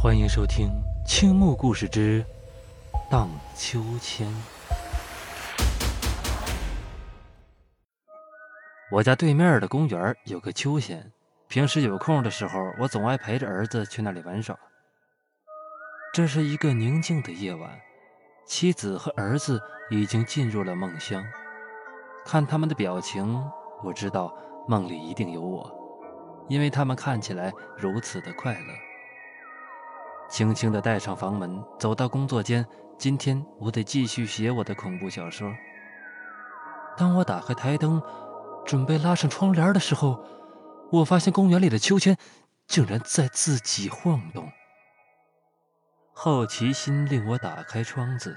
欢迎收听《青木故事之荡秋千》。我家对面的公园有个秋千，平时有空的时候，我总爱陪着儿子去那里玩耍。这是一个宁静的夜晚，妻子和儿子已经进入了梦乡。看他们的表情，我知道梦里一定有我，因为他们看起来如此的快乐。轻轻地带上房门，走到工作间。今天我得继续写我的恐怖小说。当我打开台灯，准备拉上窗帘的时候，我发现公园里的秋千竟然在自己晃动。好奇心令我打开窗子。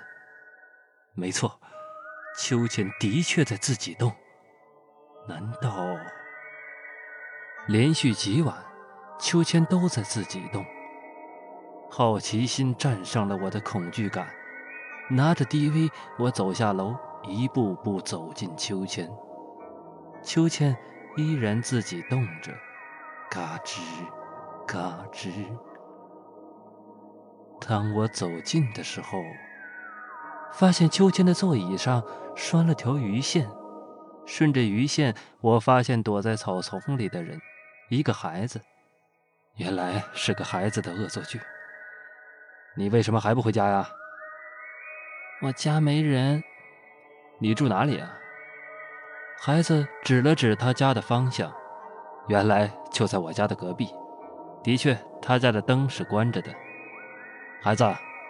没错，秋千的确在自己动。难道连续几晚，秋千都在自己动？好奇心战胜了我的恐惧感，拿着 DV，我走下楼，一步步走进秋千。秋千依然自己动着，嘎吱，嘎吱。当我走近的时候，发现秋千的座椅上拴了条鱼线，顺着鱼线，我发现躲在草丛里的人，一个孩子，原来是个孩子的恶作剧。你为什么还不回家呀？我家没人。你住哪里啊？孩子指了指他家的方向，原来就在我家的隔壁。的确，他家的灯是关着的。孩子，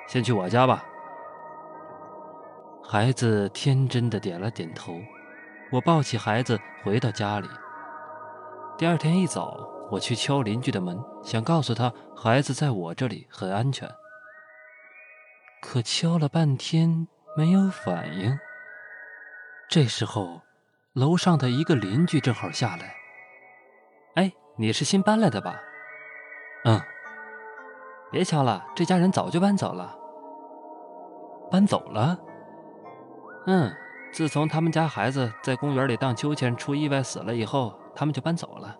先去我家吧。孩子天真的点了点头。我抱起孩子回到家里。第二天一早，我去敲邻居的门，想告诉他孩子在我这里很安全。可敲了半天没有反应。这时候，楼上的一个邻居正好下来。哎，你是新搬来的吧？嗯。别敲了，这家人早就搬走了。搬走了？嗯，自从他们家孩子在公园里荡秋千出意外死了以后，他们就搬走了。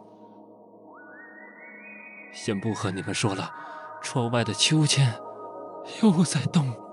先不和你们说了，窗外的秋千。又在动。